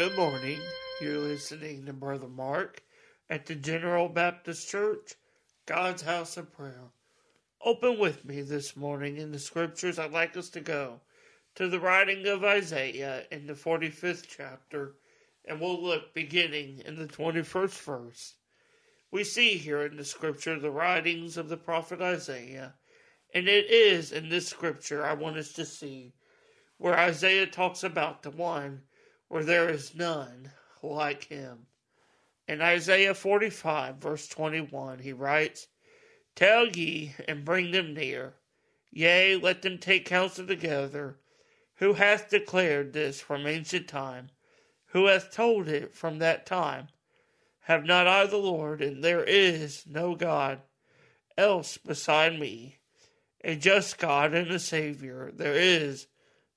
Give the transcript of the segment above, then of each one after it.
Good morning. You're listening to Brother Mark at the General Baptist Church, God's House of Prayer. Open with me this morning in the scriptures. I'd like us to go to the writing of Isaiah in the 45th chapter, and we'll look beginning in the 21st verse. We see here in the scripture the writings of the prophet Isaiah, and it is in this scripture I want us to see where Isaiah talks about the one where there is none like him. In Isaiah 45, verse 21, he writes, Tell ye and bring them near, yea, let them take counsel together. Who hath declared this from ancient time? Who hath told it from that time? Have not I the Lord, and there is no God else beside me, a just God and a Saviour, there is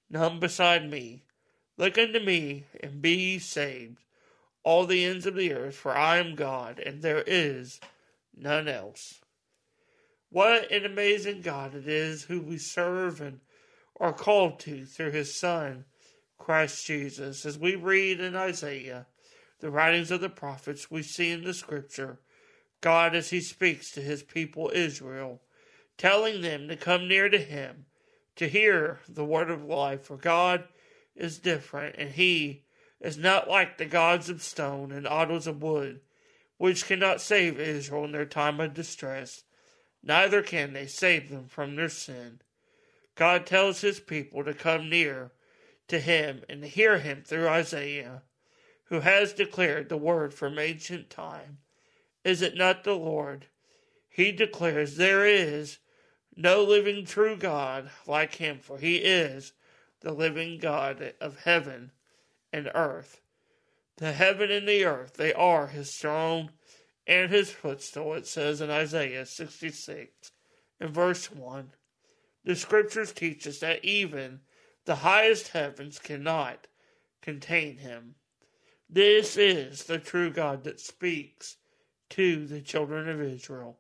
none beside me. Look unto me, and be ye saved, all the ends of the earth, for I am God, and there is none else. What an amazing God it is who we serve and are called to through his Son, Christ Jesus. As we read in Isaiah, the writings of the prophets, we see in the scripture God as he speaks to his people Israel, telling them to come near to him to hear the word of life, for God is different, and he is not like the gods of stone and idols of wood, which cannot save Israel in their time of distress, neither can they save them from their sin. God tells his people to come near to him and hear him through Isaiah, who has declared the word from ancient time. Is it not the Lord? He declares there is no living true God like him, for he is the living God of heaven and earth. The heaven and the earth, they are his throne and his footstool, it says in Isaiah 66 in verse 1. The scriptures teach us that even the highest heavens cannot contain him. This is the true God that speaks to the children of Israel.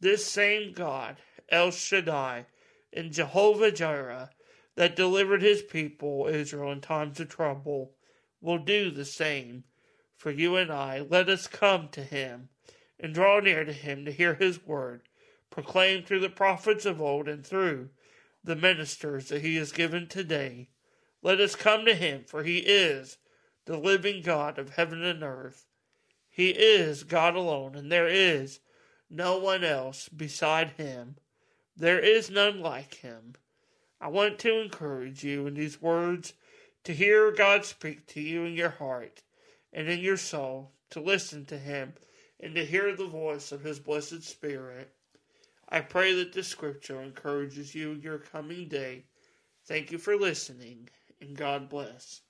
This same God, El Shaddai, and Jehovah Jireh, that delivered his people Israel in times of trouble will do the same for you and I. Let us come to him and draw near to him to hear his word proclaimed through the prophets of old and through the ministers that he has given today. Let us come to him, for he is the living God of heaven and earth. He is God alone, and there is no one else beside him. There is none like him. I want to encourage you in these words to hear God speak to you in your heart and in your soul, to listen to Him and to hear the voice of His blessed Spirit. I pray that this scripture encourages you in your coming day. Thank you for listening, and God bless.